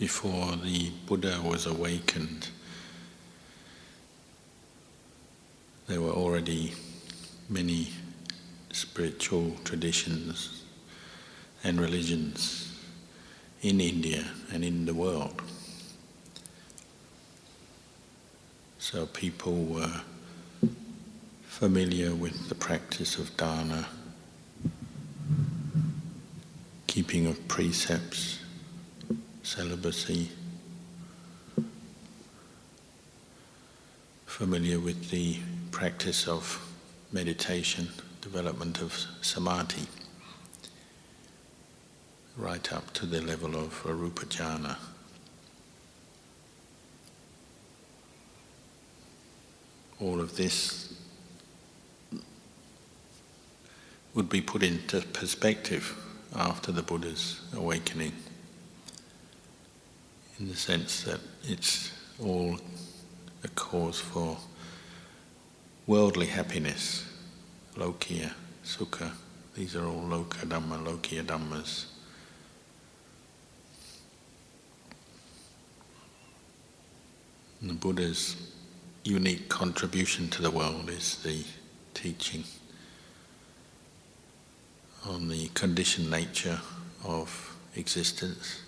before the Buddha was awakened, there were already many spiritual traditions and religions in India and in the world. So people were familiar with the practice of dana, keeping of precepts, celibacy, familiar with the practice of meditation, development of samadhi, right up to the level of arupa jhana. All of this would be put into perspective after the Buddha's awakening, in the sense that it's all a cause for worldly happiness, lokiya, sukha. These are all loka dhamma, lokiya dhammas. And the Buddha's unique contribution to the world is the teaching on the conditioned nature of existence.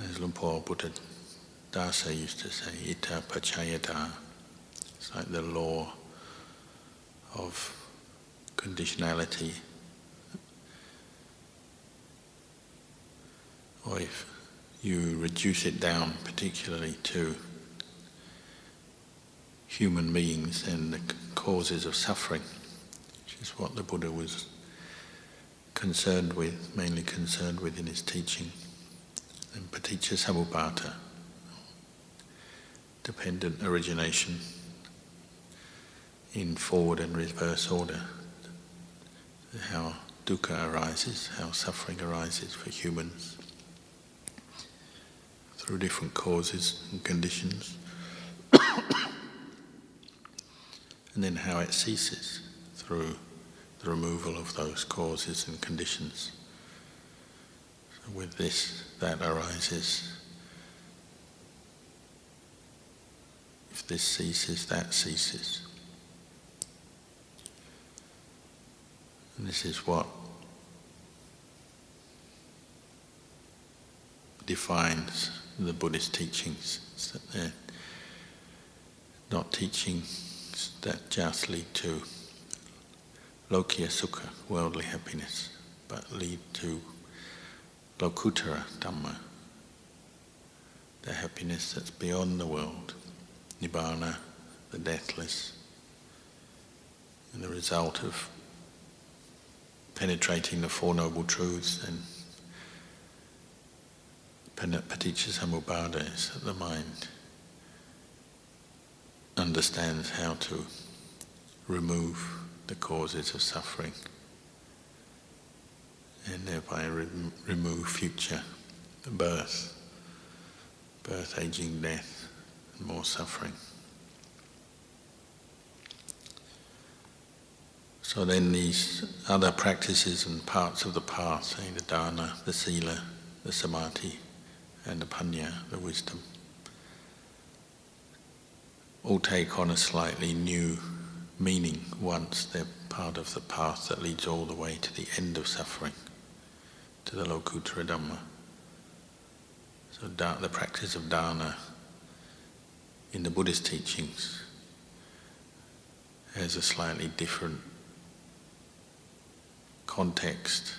As Luang Por Buddha Dasa used to say, idappaccayata. It's like the law of conditionality. Or if you reduce it down particularly to human beings and the causes of suffering, which is what the Buddha was concerned with, mainly concerned with in his teaching, and paticca samuppada dependent origination in forward and reverse order. How dukkha arises, how suffering arises for humans through different causes and conditions, and then how it ceases through the removal of those causes and conditions. With this, that arises If this ceases, that ceases. And this is what defines the Buddhist teachings. that they're not teachings that just lead to lokiya sukha, worldly happiness, but lead to lokuttara dhamma, the happiness that's beyond the world. Nibbana, the deathless, and the result of penetrating the Four Noble Truths and paticca is that the mind understands how to remove the causes of suffering and thereby re- remove future birth, birth, aging, death and more suffering. So then these other practices and parts of the path, the dana, the sila, the samadhi, and the panya, the wisdom, all take on a slightly new meaning once they're part of the path that leads all the way to the end of suffering, to the lokuttara dhamma. So the practice of dana in the Buddhist teachings has a slightly different context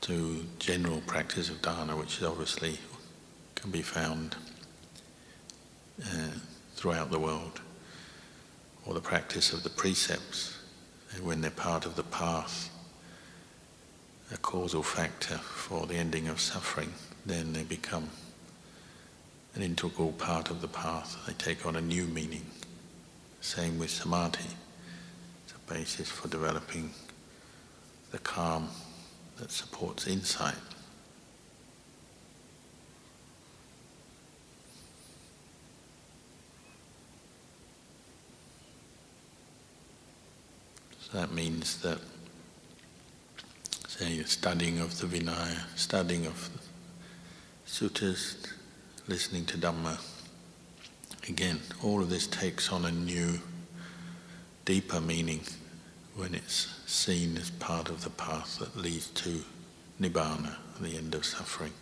to general practice of dana, which obviously can be found uh, throughout the world, or the practice of the precepts, when they're part of the path, a causal factor for the ending of suffering, then they become an integral part of the path. They take on a new meaning. Same with samadhi. It's a basis for developing the calm that supports insight. So that means that say, studying of the Vinaya, studying of suttas, listening to Dhamma. Again, all of this takes on a new, deeper meaning when it's seen as part of the path that leads to Nibbana, the end of suffering.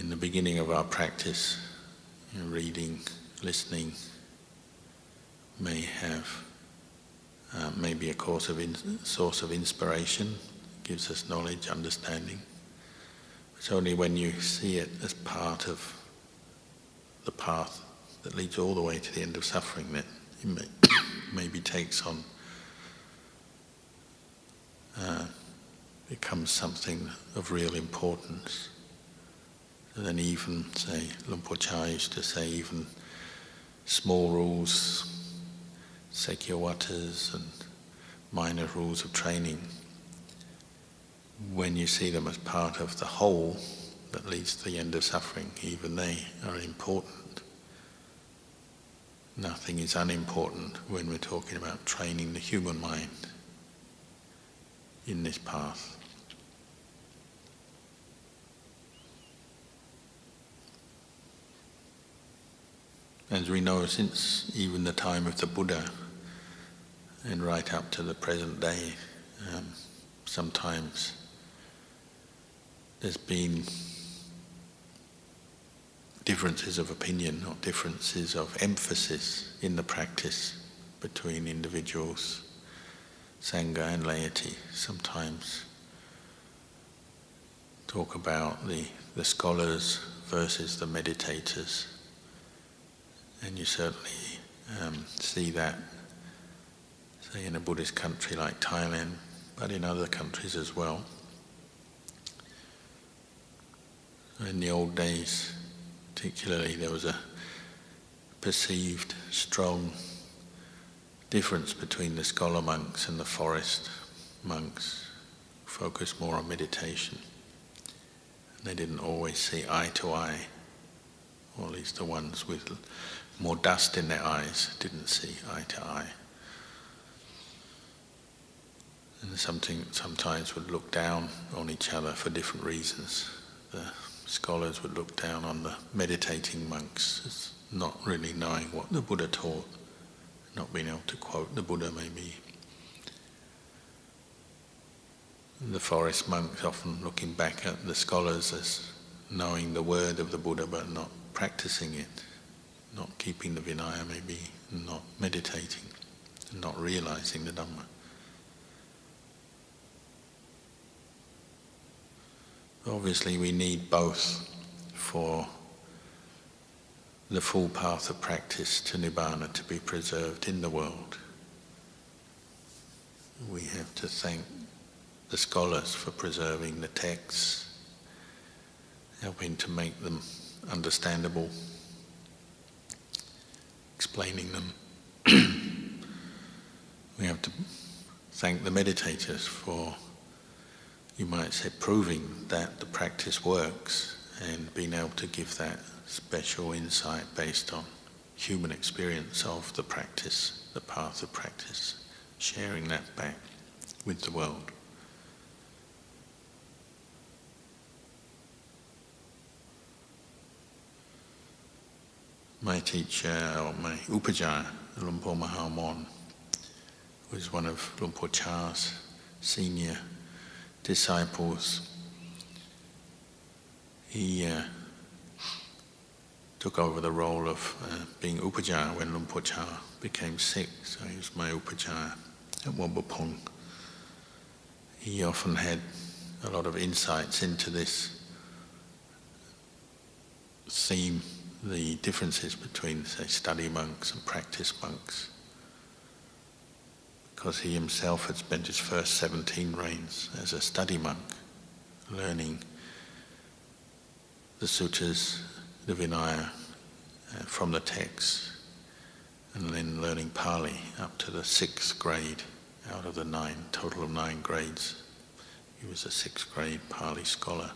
In the beginning of our practice, reading, listening may have uh, maybe a course of in, source of inspiration, gives us knowledge, understanding. It's only when you see it as part of the path that leads all the way to the end of suffering that it may, maybe takes on, uh, becomes something of real importance. And then even, say, Luang Por Chah used to say even small rules, Sikhawatas and minor rules of training, when you see them as part of the whole that leads to the end of suffering, even they are important. Nothing is unimportant when we're talking about training the human mind in this path. As we know, since even the time of the Buddha and right up to the present day, um, sometimes there's been differences of opinion or differences of emphasis in the practice between individuals, Sangha and laity. Sometimes talk about the, the scholars versus the meditators and you certainly um, see that, say, in a Buddhist country like Thailand, but in other countries as well. In the old days, particularly, there was a perceived strong difference between the scholar monks and the forest monks, focused more on meditation. They didn't always see eye to eye, or at least the ones with more dust in their eyes, didn't see eye to eye. And something sometimes would look down on each other for different reasons. The scholars would look down on the meditating monks as not really knowing what the Buddha taught, not being able to quote the Buddha maybe. The forest monks often looking back at the scholars as knowing the word of the Buddha but not practicing it not keeping the Vinaya, maybe not meditating, not realizing the Dhamma. Obviously, we need both for the full path of practice to Nibbana to be preserved in the world. We have to thank the scholars for preserving the texts, helping to make them understandable explaining them. we have to thank the meditators for, you might say, proving that the practice works and being able to give that special insight based on human experience of the practice, the path of practice, sharing that back with the world. my teacher, or my Upajjhaya, Luang Por Mahamon, was one of Luang Por Chah's senior disciples. He uh, took over the role of uh, being Upajjhaya when Luang Por became sick, so he was my Upajjhaya at Wat Pah Pong. He often had a lot of insights into this theme the differences between, say, study monks and practice monks. Because he himself had spent his first 17 rains as a study monk, learning the sutras, the Vinaya, uh, from the texts, and then learning Pali up to the sixth grade out of the nine, total of nine grades. He was a sixth grade Pali scholar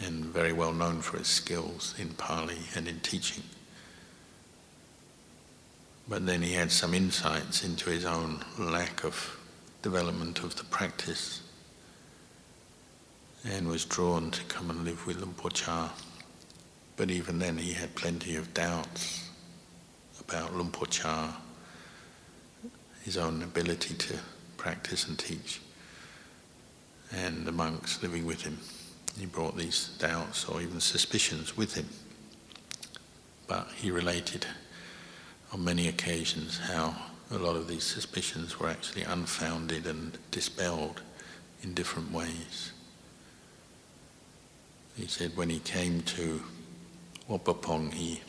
and very well known for his skills in Pali and in teaching. But then he had some insights into his own lack of development of the practice and was drawn to come and live with Luang Por Chah. But even then he had plenty of doubts about Luang Por Chah, his own ability to practice and teach, and the monks living with him. He brought these doubts or even suspicions with him. But he related on many occasions how a lot of these suspicions were actually unfounded and dispelled in different ways. He said when he came to Wat Pah Pong, he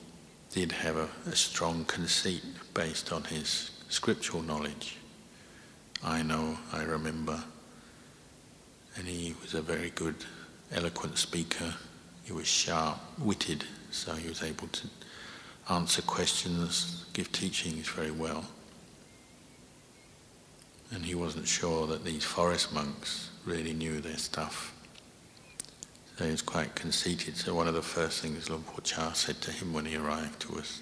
did have a, a strong conceit based on his scriptural knowledge. I know, I remember. And he was a very good, eloquent speaker. He was sharp witted, so he was able to answer questions, give teachings very well. And he wasn't sure that these forest monks really knew their stuff. So he was quite conceited. So one of the first things Luang Por Chah said to him when he arrived was,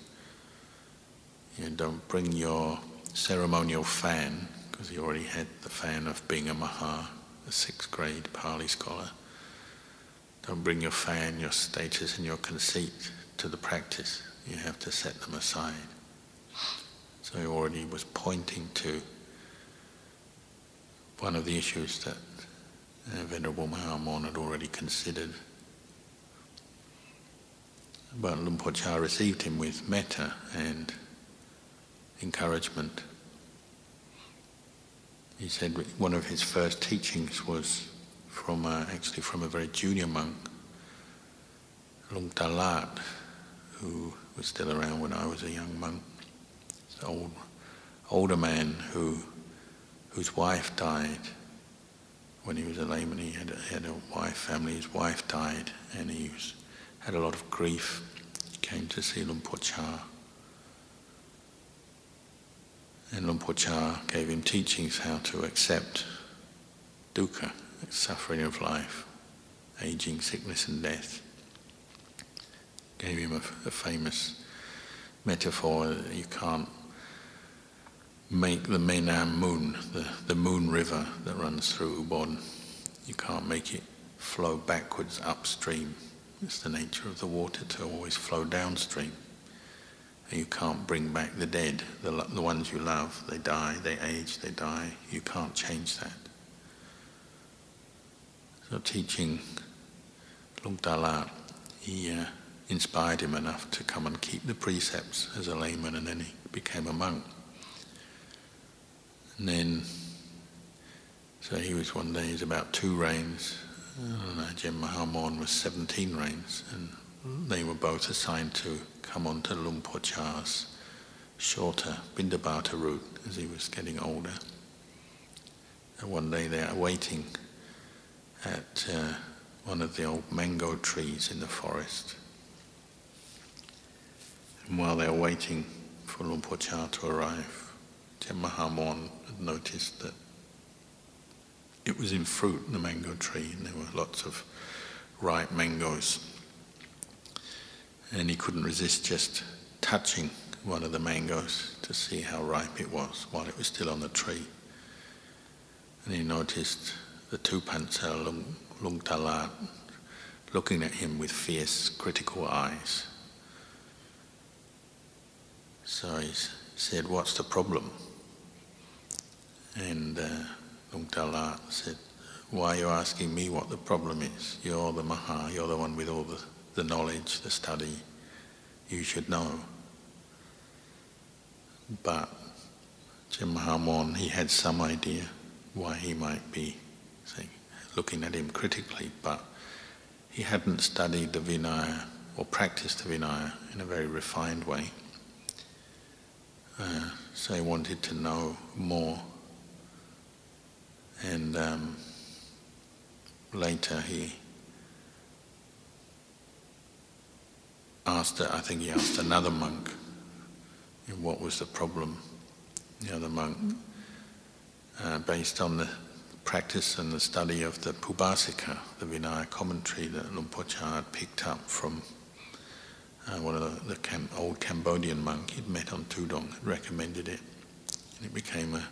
you know, don't bring your ceremonial fan, because he already had the fan of being a Maha, a sixth grade Pali scholar. Don't bring your fan, your status and your conceit to the practice. You have to set them aside. So he already was pointing to one of the issues that uh, Venerable Mahamon had already considered. But Luang Por Chah received him with metta and encouragement. He said one of his first teachings was from a, actually from a very junior monk, Lung Talat, who was still around when I was a young monk. An old, older man who, whose wife died when he was a layman. He had a, had a wife, family. His wife died, and he was, had a lot of grief. He came to see Luang Por Chah. And Luang Por Chah gave him teachings how to accept dukkha, suffering of life, aging, sickness, and death. Gave him a, a famous metaphor that you can't make the Mae Nam Mun, the, the moon river that runs through Ubon, you can't make it flow backwards upstream. It's the nature of the water to always flow downstream. And you can't bring back the dead, the, the ones you love. They die, they age, they die. You can't change that. So teaching Lung Talat, he uh, inspired him enough to come and keep the precepts as a layman and then he became a monk. And then, so he was one day, he was about two rains. And Ajahn Mahamon was 17 rains. And they were both assigned to come on to Luang Por shorter Bindabata route as he was getting older. And one day they are waiting at uh, one of the old mango trees in the forest. And while they were waiting for Luang Por Chah to arrive, Ajahn Mahamon had noticed that it was in fruit, the mango tree, and there were lots of ripe mangoes. And he couldn't resist just touching one of the mangoes to see how ripe it was while it was still on the tree. And he noticed the two Pantsel Lung, Lung Talat looking at him with fierce, critical eyes. So he said, What's the problem? And uh, Lung Talat said, Why are you asking me what the problem is? You're the Maha, you're the one with all the, the knowledge, the study. You should know. But Ajahn Mahamon, he had some idea why he might be looking at him critically, but he hadn't studied the Vinaya or practiced the Vinaya in a very refined way. Uh, so he wanted to know more and um, later he asked, I think he asked another monk, what was the problem? The other monk, uh, based on the practice and the study of the Pubbasikkha, the Vinaya commentary that Chah had picked up from uh, one of the, the Cam- old Cambodian monk he'd met on Tudong had recommended it. And it became a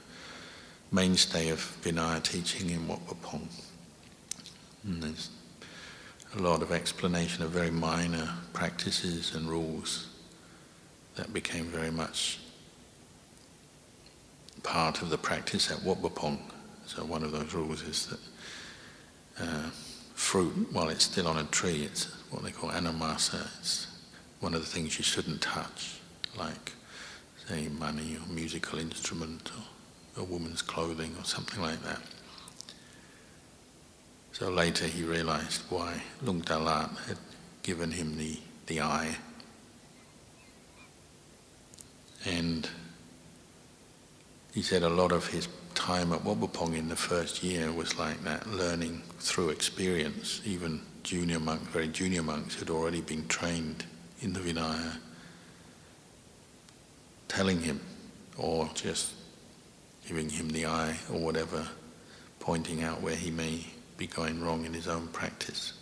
mainstay of Vinaya teaching in Wat Pah Pong. And there's a lot of explanation of very minor practices and rules that became very much part of the practice at Wat Pah Pong. So one of those rules is that uh, fruit, while it's still on a tree, it's what they call anamasa. It's one of the things you shouldn't touch, like, say, money or musical instrument or a woman's clothing or something like that. So later he realized why Luang Dalat had given him the, the eye. And he said a lot of his time at Wat in the first year was like that, learning through experience. Even junior monks, very junior monks, had already been trained in the Vinaya, telling him, or just giving him the eye, or whatever, pointing out where he may be going wrong in his own practice.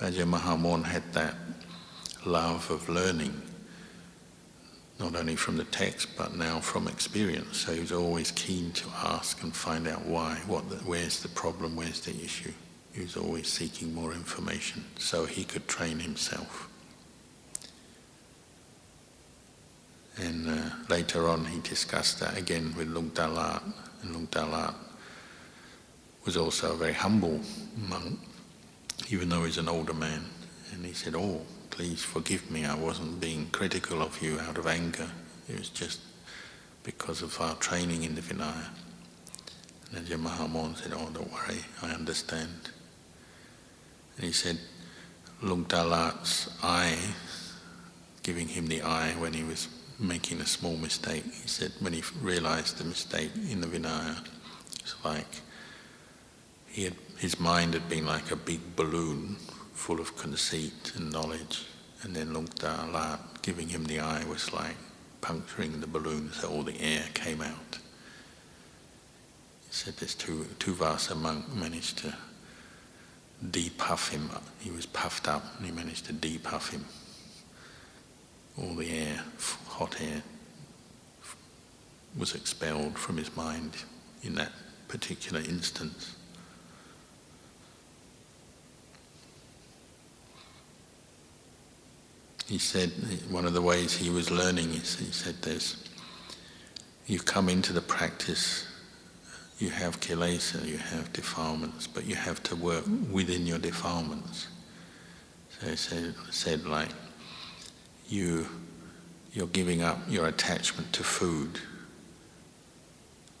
Ajahn Mahamon had that love of learning not only from the text but now from experience. So he was always keen to ask and find out why, what, the, where's the problem, where's the issue. He was always seeking more information so he could train himself. And uh, later on, he discussed that again with Luang Dalat, and Luang Dalat was also a very humble monk, even though he's an older man. And he said, "Oh, please forgive me, I wasn't being critical of you out of anger. It was just because of our training in the Vinaya. And Ajahn Mahamon said, oh, don't worry, I understand. And he said, Luang Dalat's eye, giving him the eye when he was making a small mistake, he said when he realized the mistake in the Vinaya, it's like he had, his mind had been like a big balloon full of conceit and knowledge. And then Luang Dalat giving him the eye was like puncturing the balloon so all the air came out. He said this two, Tuvasa monk managed to depuff him. He was puffed up and he managed to depuff him. All the air, hot air, was expelled from his mind in that particular instance. he said one of the ways he was learning is he said this you come into the practice you have kilesa you have defilements but you have to work within your defilements so he said, said like you you're giving up your attachment to food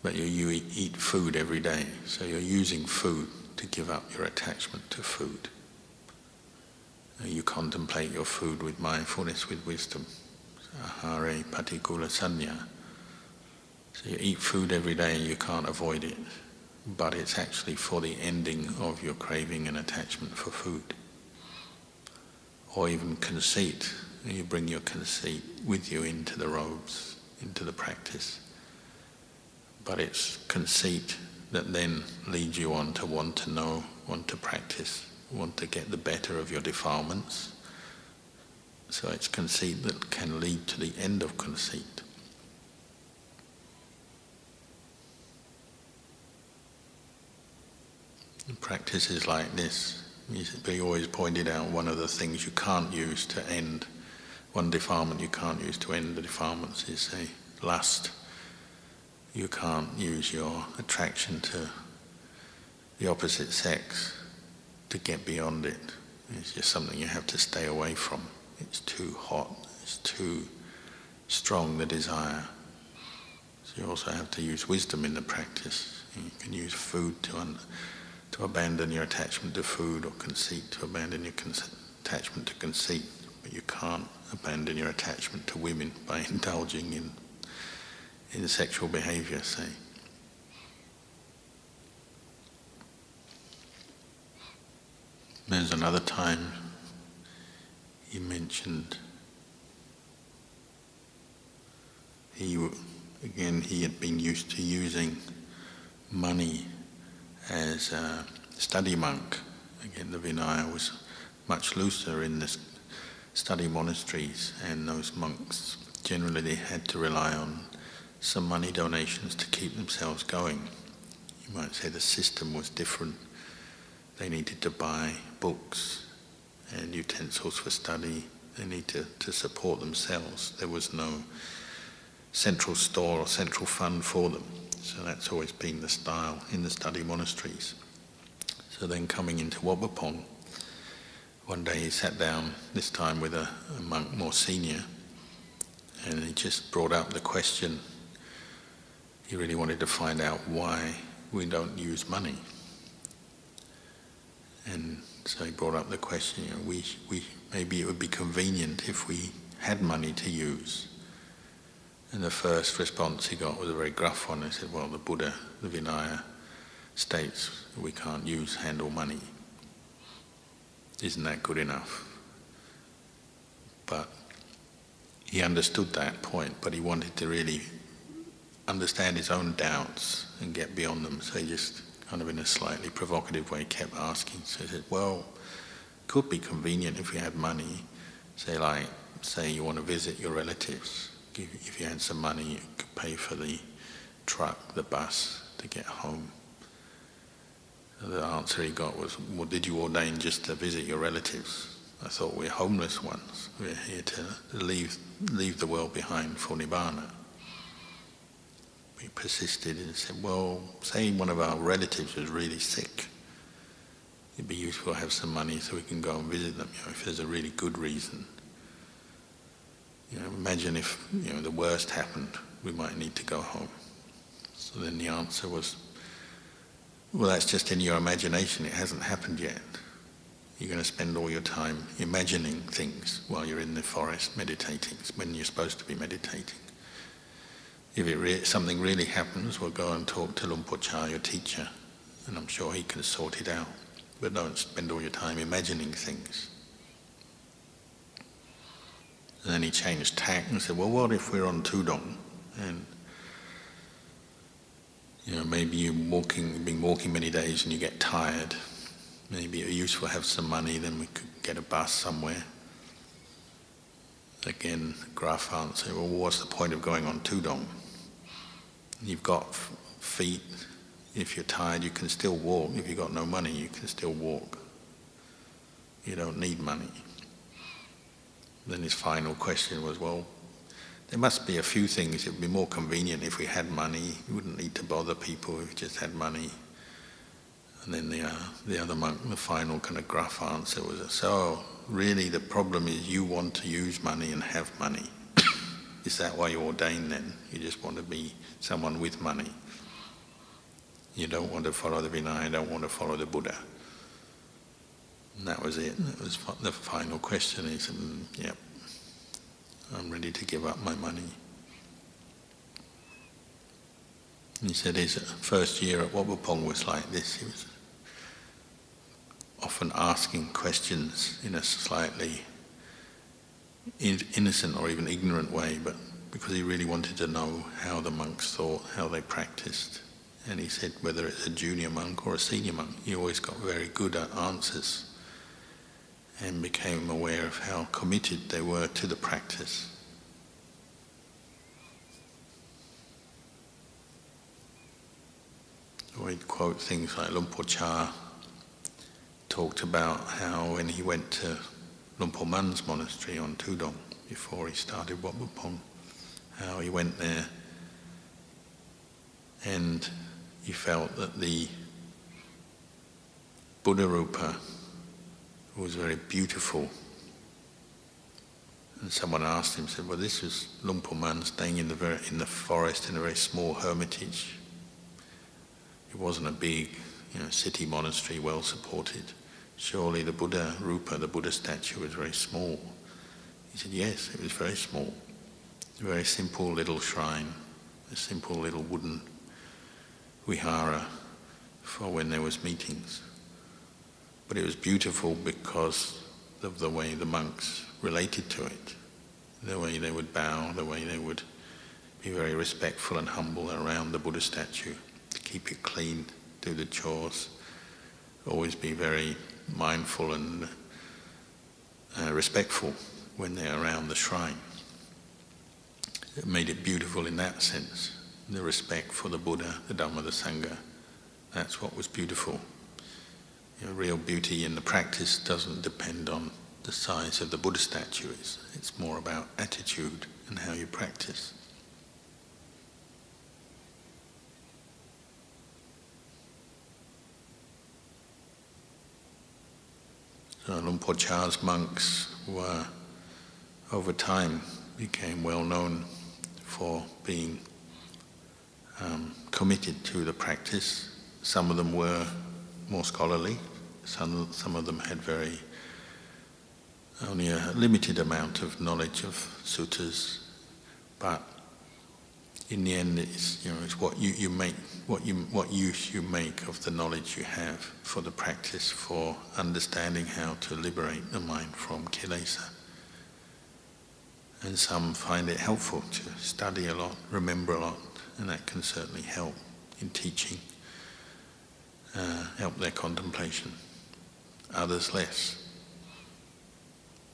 but you, you eat food every day so you're using food to give up your attachment to food you contemplate your food with mindfulness, with wisdom. Ahare patikula sanya. So you eat food every day and you can't avoid it, but it's actually for the ending of your craving and attachment for food. Or even conceit. You bring your conceit with you into the robes, into the practice. But it's conceit that then leads you on to want to know, want to practice want to get the better of your defilements. So it's conceit that can lead to the end of conceit. Practices like this, we always pointed out one of the things you can't use to end, one defilement you can't use to end the defilements is lust. You can't use your attraction to the opposite sex to get beyond it. It's just something you have to stay away from. It's too hot, it's too strong, the desire. So you also have to use wisdom in the practice. You can use food to, un- to abandon your attachment to food or conceit to abandon your con- attachment to conceit, but you can't abandon your attachment to women by indulging in, in sexual behavior, say. There's another time he mentioned he again he had been used to using money as a study monk. Again, the Vinaya was much looser in this study monasteries, and those monks generally they had to rely on some money donations to keep themselves going. You might say the system was different. They needed to buy books and utensils for study. They needed to, to support themselves. There was no central store or central fund for them. So that's always been the style in the study monasteries. So then coming into Wat Pah Pong, one day he sat down, this time with a, a monk more senior, and he just brought up the question. He really wanted to find out why we don't use money. And so he brought up the question, you know, we, we, maybe it would be convenient if we had money to use. And the first response he got was a very gruff one. He said, well, the Buddha, the Vinaya, states we can't use handle money. Isn't that good enough? But he understood that point, but he wanted to really understand his own doubts and get beyond them. So he just kind of in a slightly provocative way kept asking. So he said, well, could be convenient if we had money. Say like, say you want to visit your relatives. If you had some money, you could pay for the truck, the bus to get home. The answer he got was, well, did you ordain just to visit your relatives? I thought we're homeless ones. We're here to leave, leave the world behind for Nibbana. We persisted and said, well, say one of our relatives was really sick. It'd be useful to have some money so we can go and visit them, you know, if there's a really good reason. You know, imagine if you know the worst happened, we might need to go home. So then the answer was, well, that's just in your imagination. It hasn't happened yet. You're going to spend all your time imagining things while you're in the forest meditating, when you're supposed to be meditating. If re- something really happens, we'll go and talk to Luang Por Chah, your teacher, and I'm sure he can sort it out. But don't spend all your time imagining things. And then he changed tack and said, well, what if we're on Tudong and you know, maybe you're walking, you've been walking many days and you get tired. Maybe it's useful to have some money, then we could get a bus somewhere. Again, Graf answered, well, what's the point of going on Tudong? You've got feet. If you're tired, you can still walk. If you've got no money, you can still walk. You don't need money. Then his final question was, well, there must be a few things. It would be more convenient if we had money. We wouldn't need to bother people if we just had money. And then the, uh, the other monk, the final kind of gruff answer was, so really the problem is you want to use money and have money. is that why you ordain then? You just want to be someone with money. You don't want to follow the Vinaya, you don't want to follow the Buddha. And that was it. That was the final question. He said, yep, I'm ready to give up my money. He said his first year at Pah was like this. He was often asking questions in a slightly innocent or even ignorant way, but because he really wanted to know how the monks thought, how they practiced. And he said whether it's a junior monk or a senior monk, he always got very good answers and became aware of how committed they were to the practice. We'd quote things like Luang Por Chah talked about how when he went to Luang Por Man's monastery on Tudong before he started Wat Pah Pong, how he went there and he felt that the Buddha Rupa was very beautiful. And someone asked him, said, well, this was Por Man staying in the, very, in the forest in a very small hermitage. It wasn't a big you know, city monastery, well supported. Surely the Buddha Rupa, the Buddha statue, was very small. He said, yes, it was very small. A very simple little shrine, a simple little wooden vihara for when there was meetings. But it was beautiful because of the way the monks related to it, the way they would bow, the way they would be very respectful and humble around the Buddha statue, to keep it clean, do the chores, always be very mindful and uh, respectful when they're around the shrine. It made it beautiful in that sense, the respect for the Buddha, the Dhamma, the Sangha. That's what was beautiful. You know, real beauty in the practice doesn't depend on the size of the Buddha statue. It's, it's more about attitude and how you practice. So Luang Por Chah's monks were, over time, became well known for being um, committed to the practice. Some of them were more scholarly, some, some of them had very only a limited amount of knowledge of suttas, but in the end, it's you know it's what you, you make, what you what use you make of the knowledge you have for the practice for understanding how to liberate the mind from kilesa. And some find it helpful to study a lot, remember a lot, and that can certainly help in teaching, uh, help their contemplation. Others less.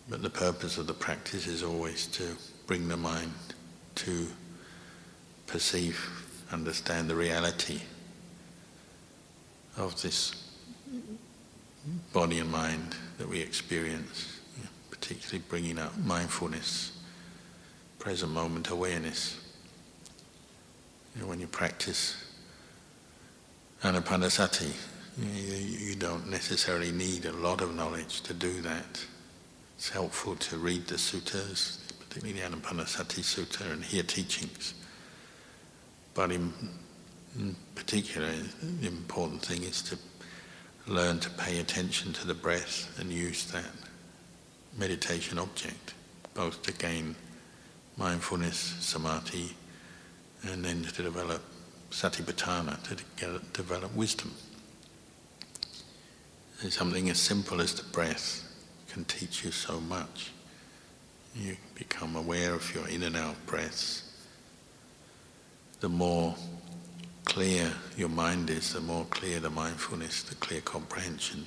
But the purpose of the practice is always to bring the mind to perceive, understand the reality of this body and mind that we experience, particularly bringing up mindfulness, present moment awareness. You know, when you practice anapanasati, you, you don't necessarily need a lot of knowledge to do that. It's helpful to read the suttas, particularly the Anapanasati Sutta, and hear teachings. But in, in particular, the important thing is to learn to pay attention to the breath and use that meditation object, both to gain mindfulness, samadhi, and then to develop satipatthana, to develop wisdom. And something as simple as the breath can teach you so much. You become aware of your in and out breaths the more clear your mind is, the more clear the mindfulness, the clear comprehension,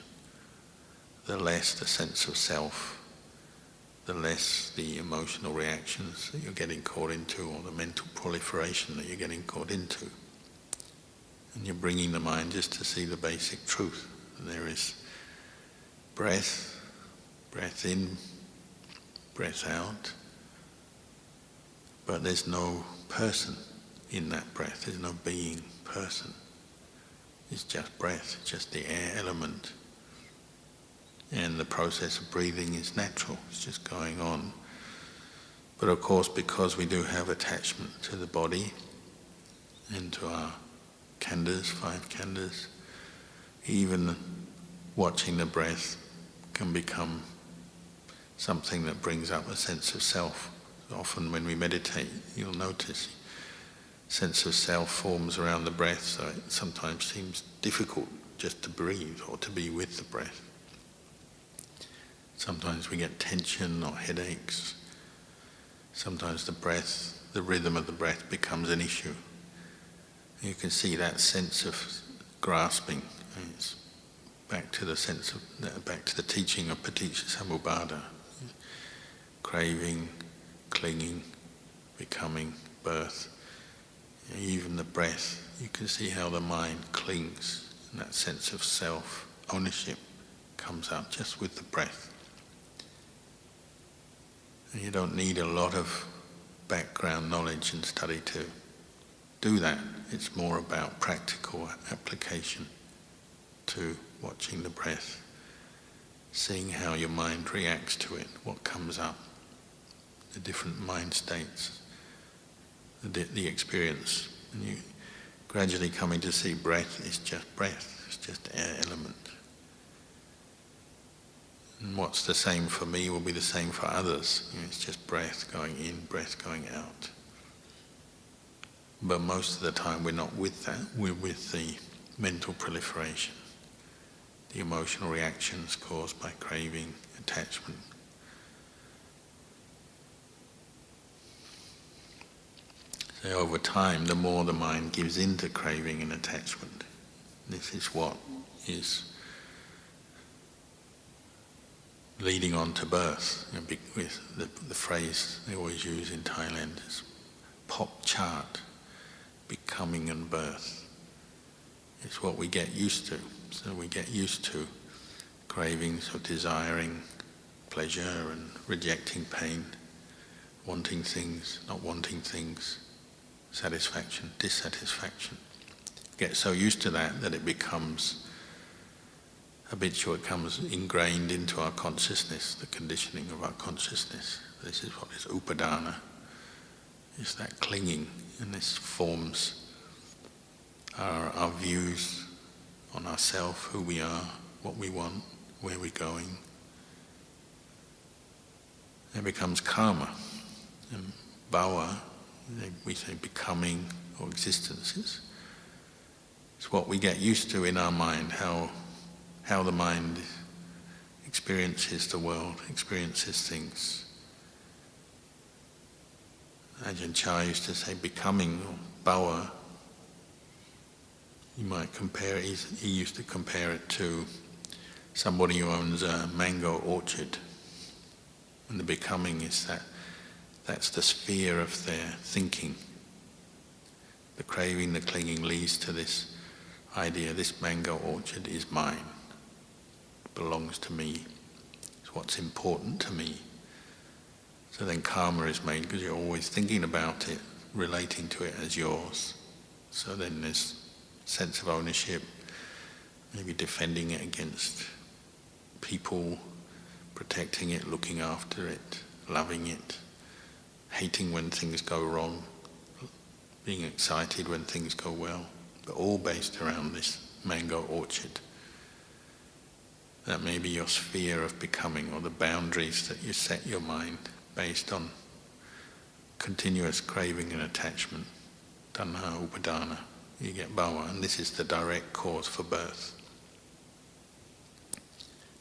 the less the sense of self, the less the emotional reactions that you're getting caught into or the mental proliferation that you're getting caught into. And you're bringing the mind just to see the basic truth. There is breath, breath in, breath out, but there's no person in that breath. There's no being, person. It's just breath, just the air element. And the process of breathing is natural, it's just going on. But of course, because we do have attachment to the body and to our khandhas, five khandhas, even watching the breath can become something that brings up a sense of self. Often when we meditate, you'll notice sense of self forms around the breath, so it sometimes seems difficult just to breathe or to be with the breath. Sometimes we get tension or headaches. Sometimes the breath, the rhythm of the breath becomes an issue. You can see that sense of grasping. It's back to the sense of, back to the teaching of Paticca Craving, clinging, becoming, birth even the breath, you can see how the mind clings, and that sense of self ownership comes out just with the breath. And you don't need a lot of background knowledge and study to do that. It's more about practical application to watching the breath, seeing how your mind reacts to it, what comes up, the different mind states the, the experience. And you gradually coming to see breath is just breath, it's just air element. And what's the same for me will be the same for others. You know, it's just breath going in, breath going out. But most of the time we're not with that, we're with the mental proliferation, the emotional reactions caused by craving, attachment, So over time, the more the mind gives into craving and attachment, this is what is leading on to birth. With the, the phrase they always use in Thailand is pop chart, becoming and birth. It's what we get used to. So we get used to cravings of desiring pleasure and rejecting pain, wanting things, not wanting things, satisfaction, dissatisfaction. Get so used to that that it becomes habitual, it comes ingrained into our consciousness, the conditioning of our consciousness. This is what is upadana, is that clinging, and this forms our, our views on ourselves, who we are, what we want, where we're going. It becomes karma. And bhava, we say becoming or existences. It's what we get used to in our mind, how, how the mind experiences the world, experiences things. Ajahn Chah used to say becoming or bhava. You might compare he used to compare it to somebody who owns a mango orchard. And the becoming is that that's the sphere of their thinking. The craving, the clinging leads to this idea this mango orchard is mine, it belongs to me, it's what's important to me. So then karma is made because you're always thinking about it, relating to it as yours. So then this sense of ownership, maybe defending it against people, protecting it, looking after it, loving it, hating when things go wrong, being excited when things go well, but all based around this mango orchard. That may be your sphere of becoming or the boundaries that you set your mind based on continuous craving and attachment, tanha upadana. You get bhava, and this is the direct cause for birth.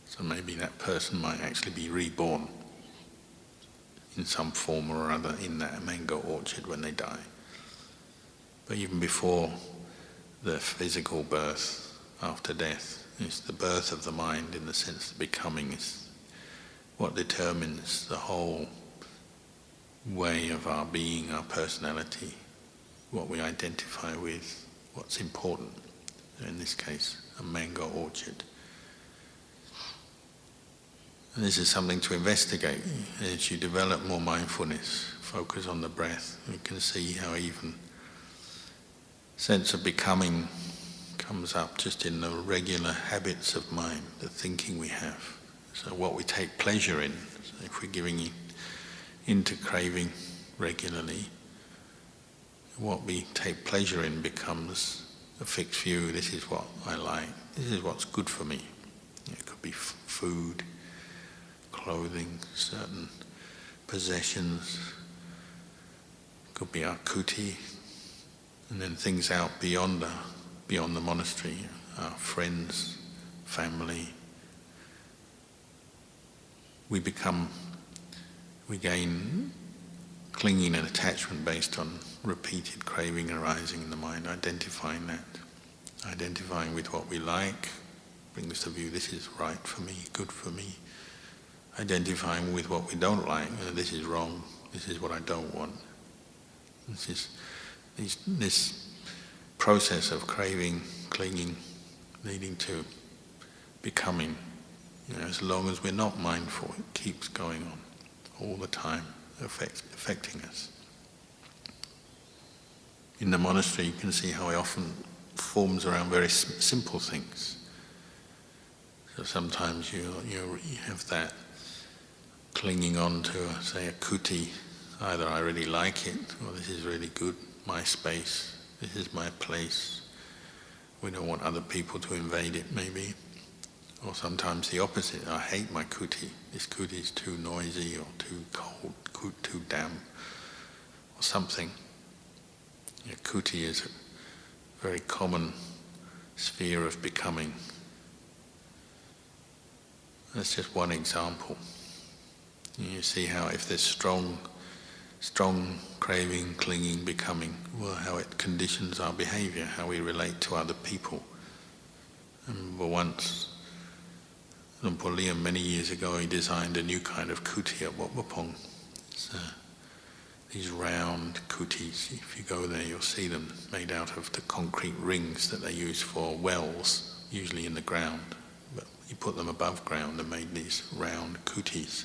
So maybe that person might actually be reborn in some form or other in that mango orchard when they die. But even before the physical birth, after death, is the birth of the mind in the sense of becoming is what determines the whole way of our being, our personality, what we identify with, what's important. In this case, a mango orchard. And this is something to investigate as you develop more mindfulness, focus on the breath. You can see how even sense of becoming comes up just in the regular habits of mind, the thinking we have. So what we take pleasure in, so if we're giving into craving regularly, what we take pleasure in becomes a fixed view. This is what I like. This is what's good for me. It could be f- food clothing, certain possessions. Could be our kuti, and then things out beyond the, beyond the monastery, our friends, family. We become, we gain clinging and attachment based on repeated craving arising in the mind, identifying that, identifying with what we like, brings the view this is right for me, good for me identifying with what we don't like. Uh, this is wrong. This is what I don't want. This is this, this process of craving, clinging, leading to becoming. You know, as long as we're not mindful, it keeps going on all the time, affect, affecting us. In the monastery, you can see how it often forms around very simple things. So sometimes you, you, you have that clinging on to, say, a kuti. Either I really like it, or this is really good, my space, this is my place. We don't want other people to invade it, maybe. Or sometimes the opposite, I hate my kuti. This kuti is too noisy, or too cold, too damp, or something. Yeah, kuti is a very common sphere of becoming. That's just one example. You see how if there's strong, strong craving, clinging, becoming, well, how it conditions our behavior, how we relate to other people. And once Luang Por Liam, many years ago, he designed a new kind of kuti at Wat Pah Pong. Uh, these round kutis, if you go there, you'll see them made out of the concrete rings that they use for wells, usually in the ground. But he put them above ground and made these round kutis.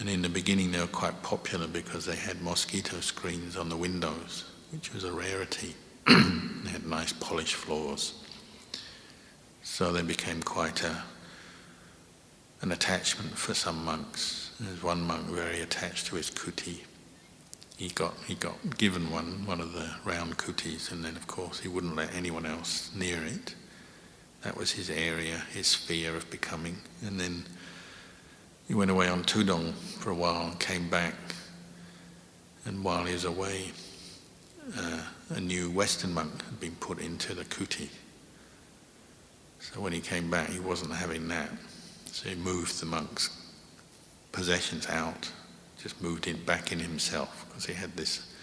And in the beginning, they were quite popular because they had mosquito screens on the windows, which was a rarity. they had nice polished floors. So they became quite a, an attachment for some monks. There's one monk very attached to his kuti. He got, he got given one, one of the round kutis, and then of course he wouldn't let anyone else near it. That was his area, his sphere of becoming. And then he went away on Tudong for a while and came back. And while he was away, uh, a new Western monk had been put into the kuti. So when he came back, he wasn't having that. So he moved the monk's possessions out, just moved it back in himself, because he had this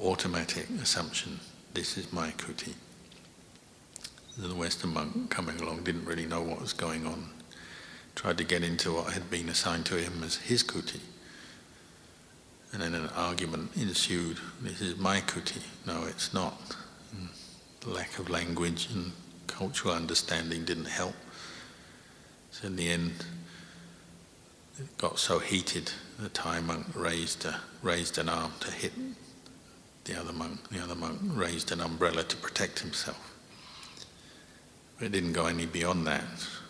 automatic assumption this is my kuti. The Western monk coming along didn't really know what was going on tried to get into what had been assigned to him as his kuti. And then an argument ensued. This is my kuti. No, it's not. Mm. And lack of language and cultural understanding didn't help. So in the end, it got so heated, the Thai monk raised, a, raised an arm to hit the other monk. The other monk raised an umbrella to protect himself. But it didn't go any beyond that.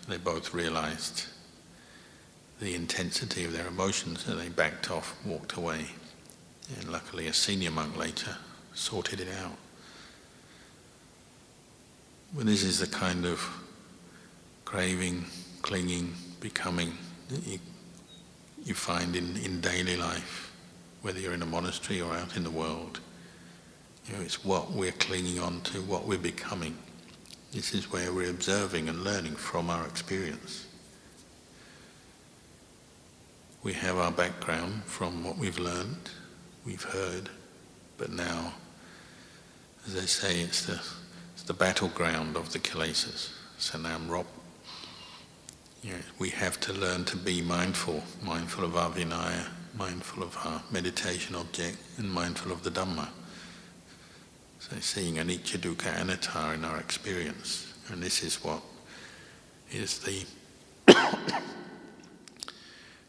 They both realized the intensity of their emotions, and they backed off, walked away. And luckily, a senior monk later sorted it out. But this is the kind of craving, clinging, becoming that you, you find in, in daily life, whether you're in a monastery or out in the world. You know, it's what we're clinging on to, what we're becoming. This is where we're observing and learning from our experience we have our background from what we've learned, we've heard, but now, as they say, it's the, it's the battleground of the kilesas, Sanam Rop. Yeah, we have to learn to be mindful, mindful of our Vinaya, mindful of our meditation object, and mindful of the Dhamma. So seeing anicca, dukkha, anatta in our experience, and this is what is the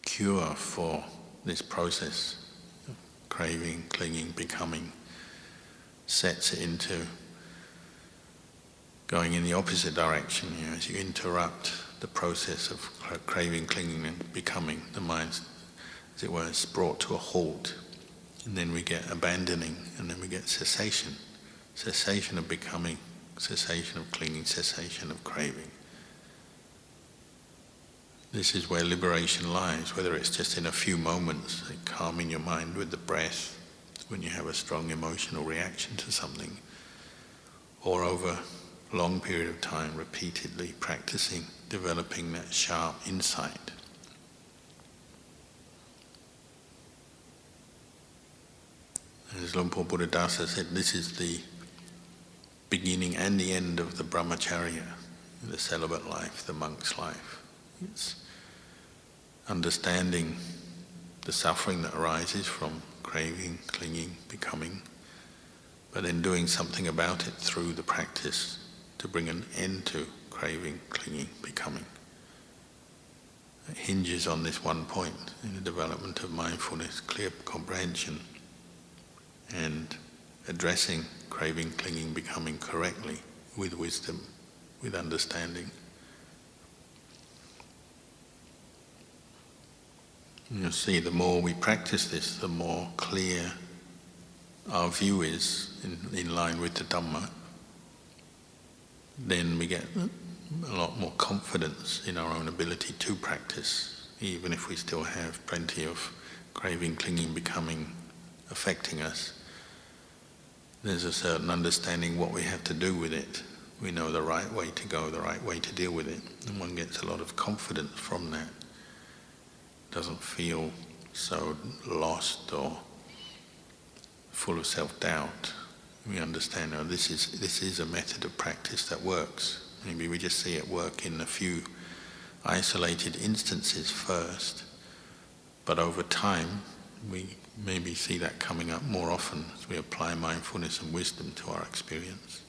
cure for this process of craving, clinging, becoming, sets it into going in the opposite direction. You know, as you interrupt the process of craving, clinging, and becoming, the mind, as it were, is brought to a halt. And then we get abandoning, and then we get cessation. Cessation of becoming, cessation of clinging, cessation of craving. This is where liberation lies, whether it's just in a few moments, like calming your mind with the breath when you have a strong emotional reaction to something, or over long period of time, repeatedly practicing, developing that sharp insight. As Luang Por Buddhadasa said, this is the beginning and the end of the brahmacharya, the celibate life, the monk's life. It's understanding the suffering that arises from craving, clinging, becoming, but then doing something about it through the practice to bring an end to craving, clinging, becoming. It hinges on this one point in the development of mindfulness, clear comprehension, and addressing craving, clinging, becoming correctly with wisdom, with understanding. You'll see the more we practice this, the more clear our view is in, in line with the Dhamma. Then we get a lot more confidence in our own ability to practice, even if we still have plenty of craving, clinging, becoming affecting us. There's a certain understanding what we have to do with it. We know the right way to go, the right way to deal with it, and one gets a lot of confidence from that doesn't feel so lost or full of self-doubt. We understand, oh, this is, this is a method of practice that works. Maybe we just see it work in a few isolated instances first, but over time we maybe see that coming up more often as we apply mindfulness and wisdom to our experience.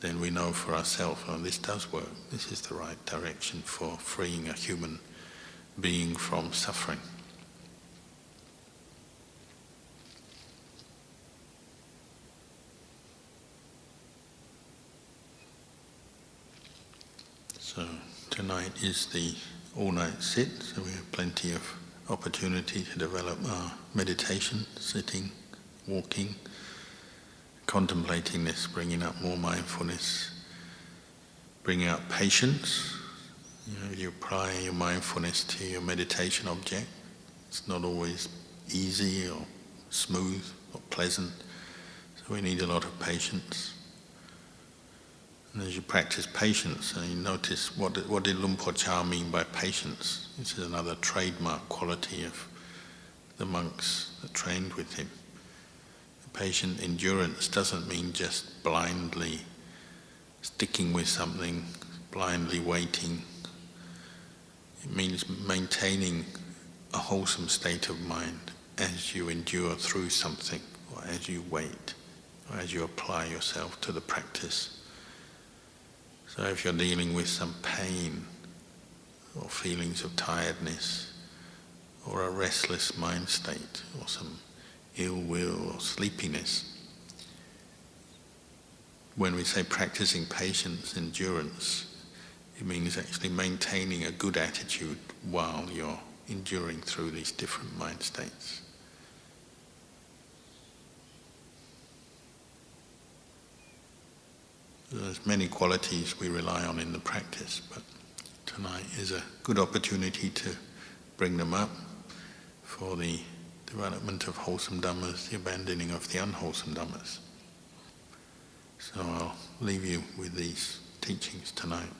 Then we know for ourselves, oh, this does work. This is the right direction for freeing a human being from suffering. So tonight is the all-night sit, so we have plenty of opportunity to develop our meditation, sitting, walking, contemplating this, bringing up more mindfulness, bringing up patience. You know, you apply your mindfulness to your meditation object. It's not always easy or smooth or pleasant, so we need a lot of patience. And as you practice patience, and you notice what what did Luang Por Chah mean by patience? This is another trademark quality of the monks that trained with him. Patient endurance doesn't mean just blindly sticking with something, blindly waiting. It means maintaining a wholesome state of mind as you endure through something, or as you wait, or as you apply yourself to the practice. So if you're dealing with some pain or feelings of tiredness or a restless mind state or some ill will or sleepiness, when we say practicing patience, endurance, it means actually maintaining a good attitude while you're enduring through these different mind states. There's many qualities we rely on in the practice, but tonight is a good opportunity to bring them up for the development of wholesome dhammas, the abandoning of the unwholesome dhammas. So I'll leave you with these teachings tonight.